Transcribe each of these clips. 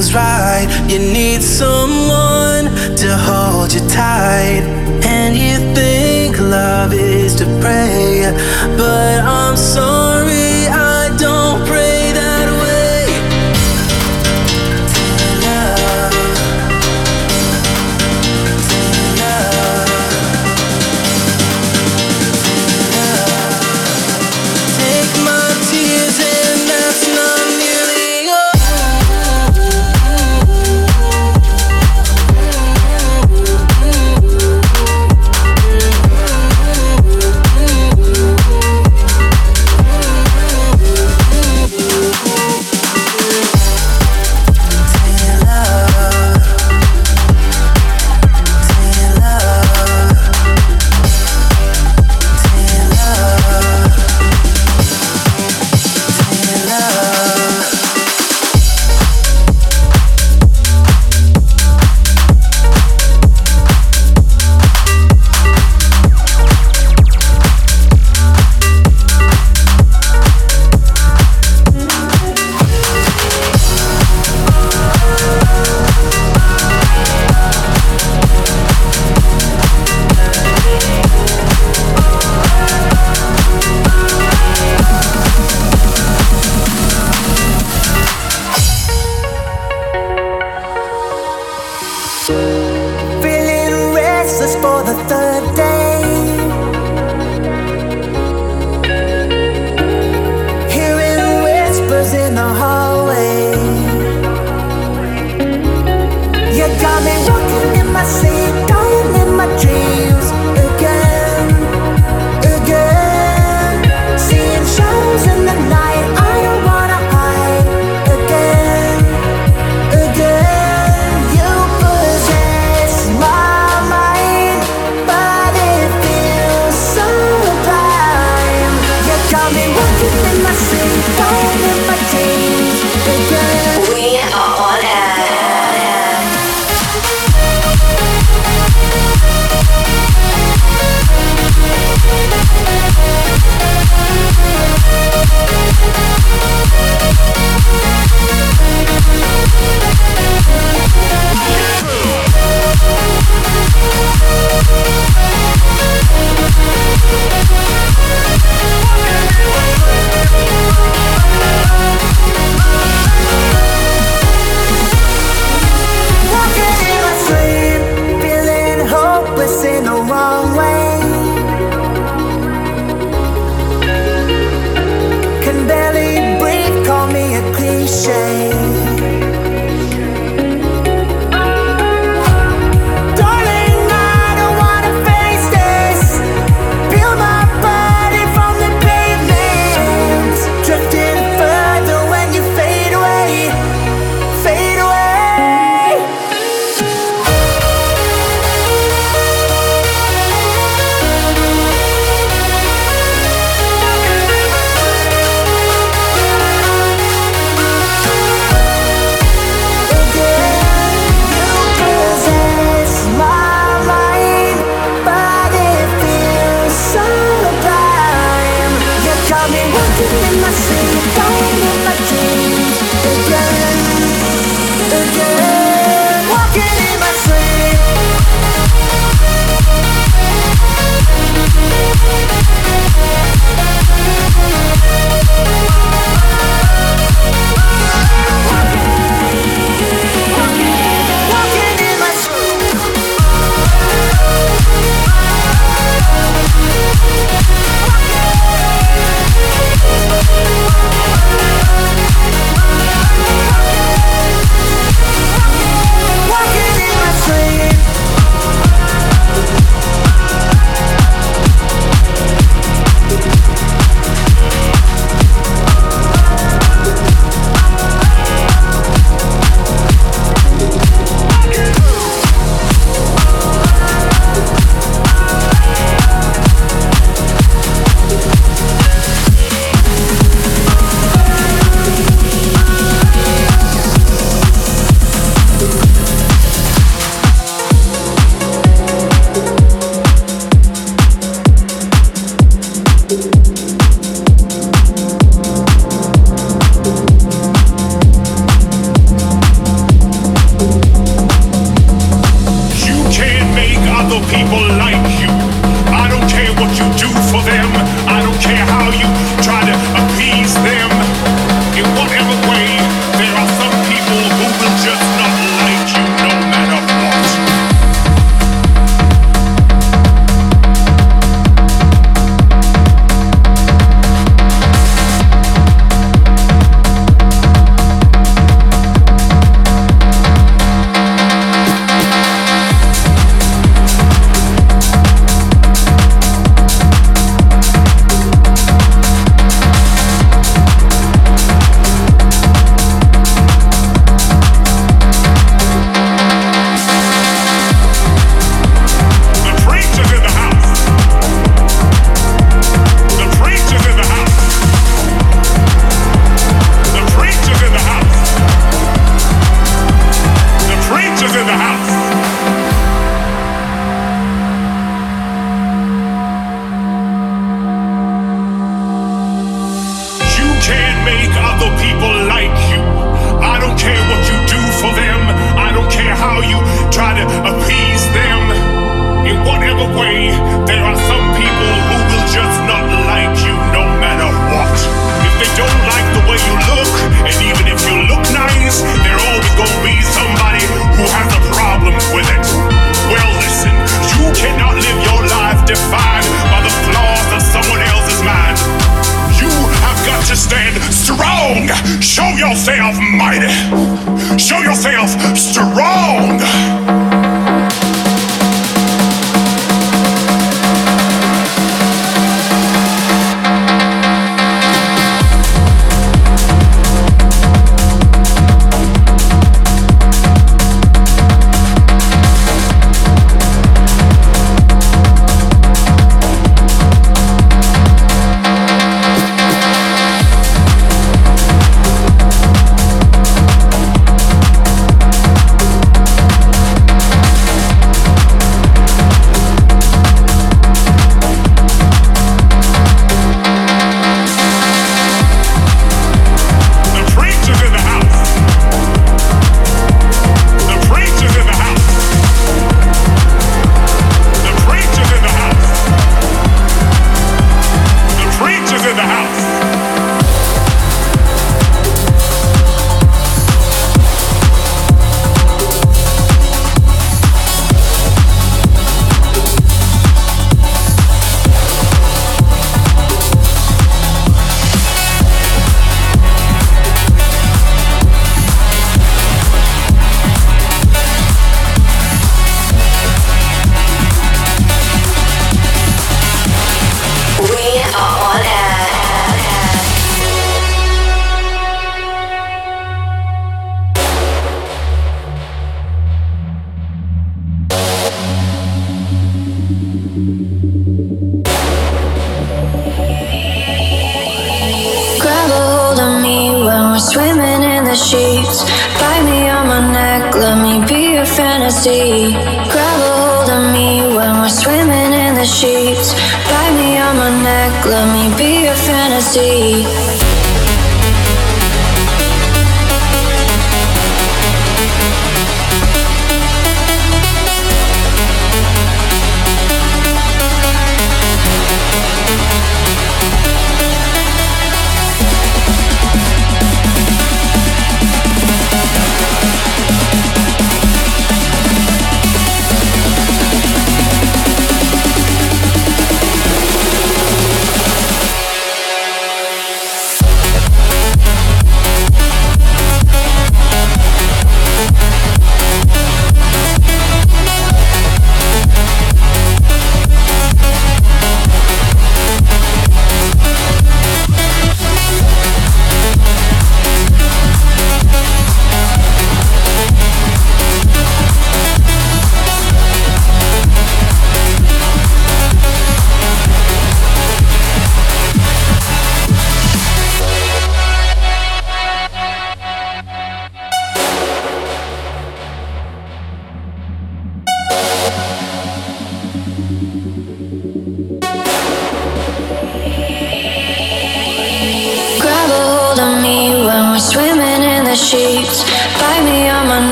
everything's right. You need someone to hold you tight. And you think love is to pray, but I'm sorry.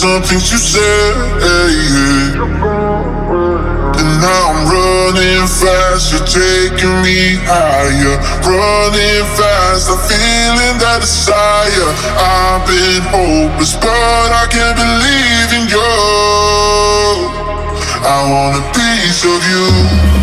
Some things you said. And now I'm running fast, you're taking me higher. Running fast, I'm feeling that desire. I've been hopeless, but I can't believe in you. I want a piece of you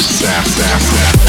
Zap, zap, zap.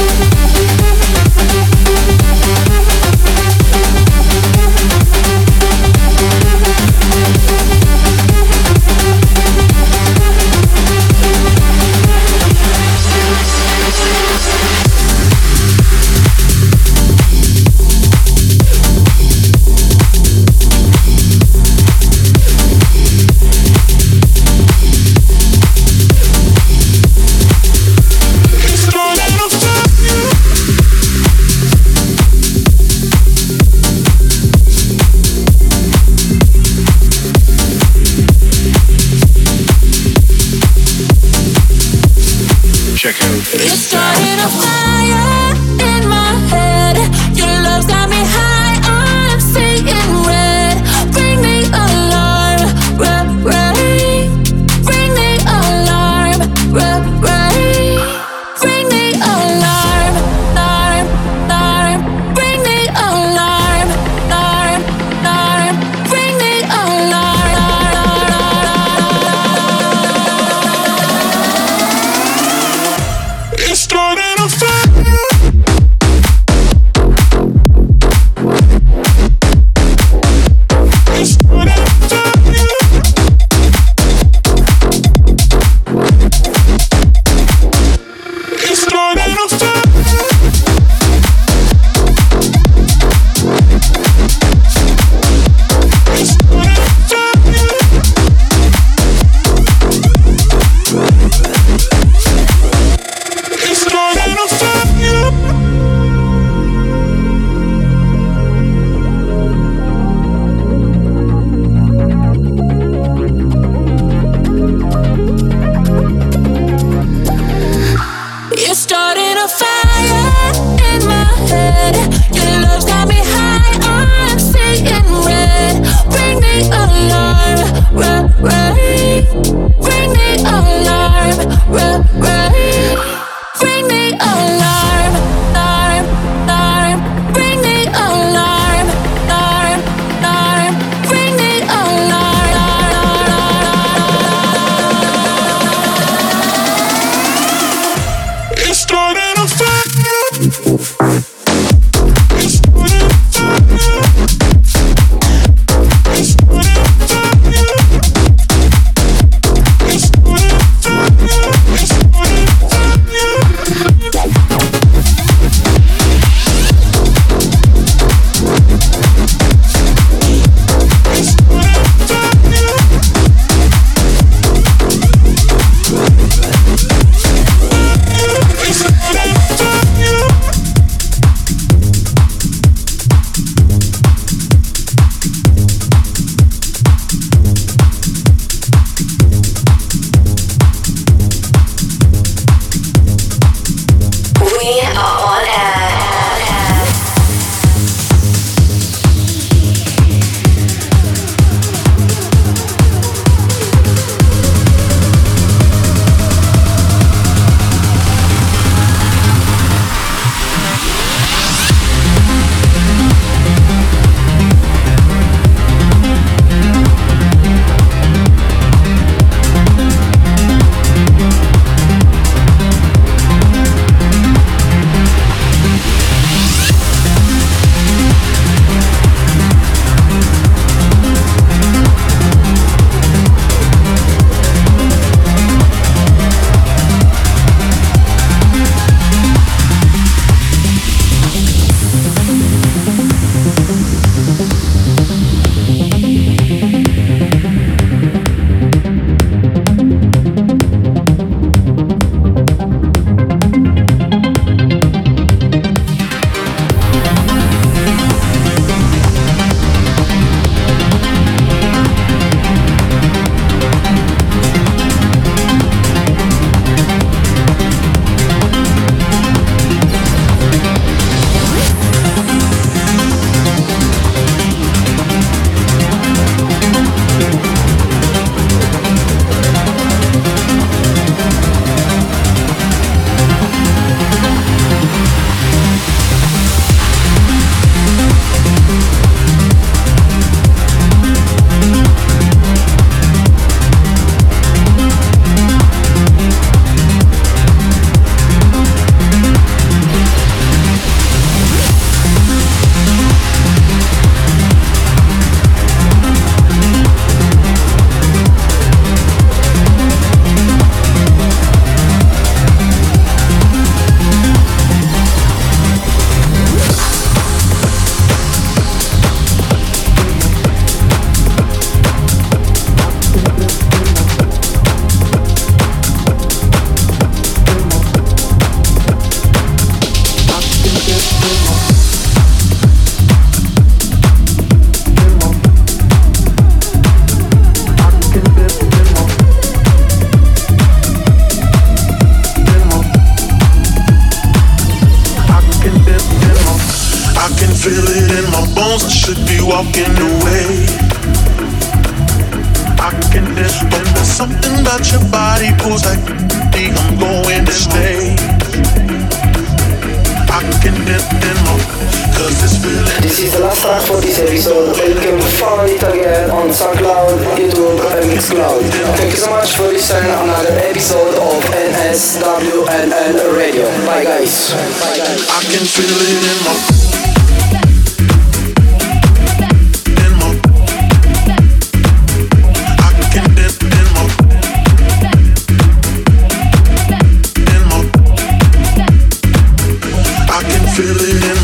feeling.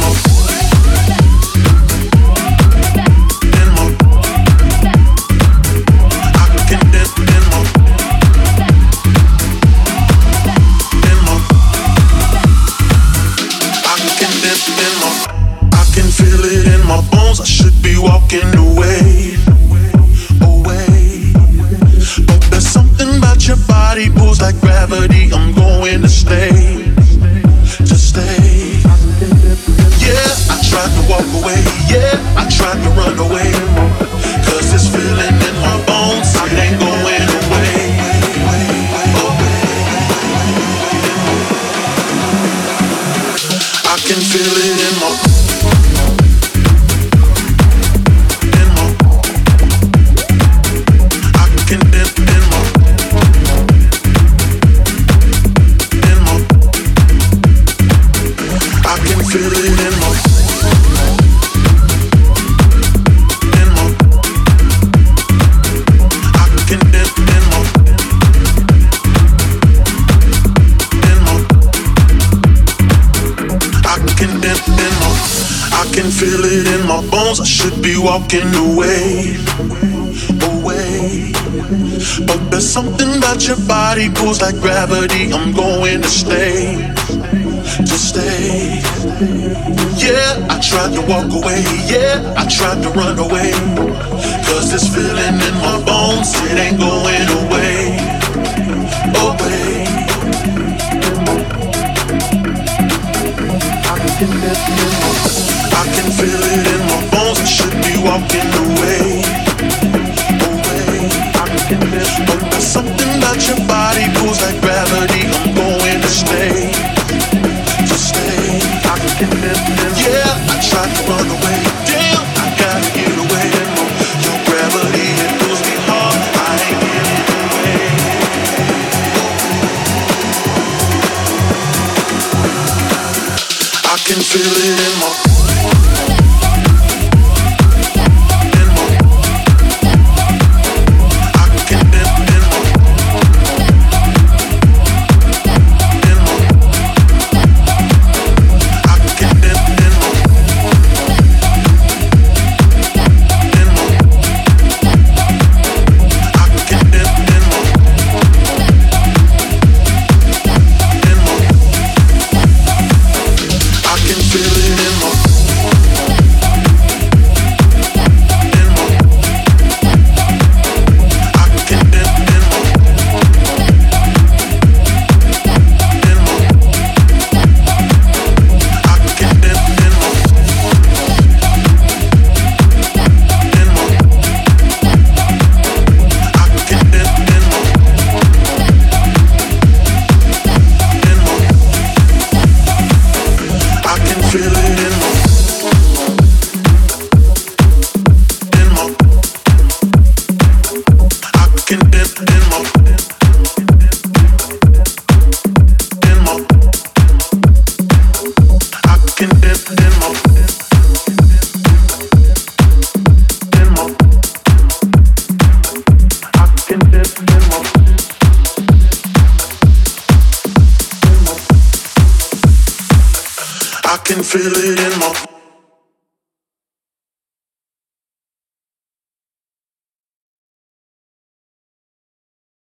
Walking away, away. But there's something about your body pulls like gravity. I'm going to stay, to stay. Yeah, I tried to walk away. Yeah, I tried to run away. Cause this feeling in my bones, it ain't going away, away. I can feel it in my bones. I should be walking away, away. But there's your body pulls like gravity. I'm going to stay, to stay. I can. Yeah, I tried to run away. Damn, I gotta get away. Your gravity it pulls me hard. I ain't away. I can feel it in my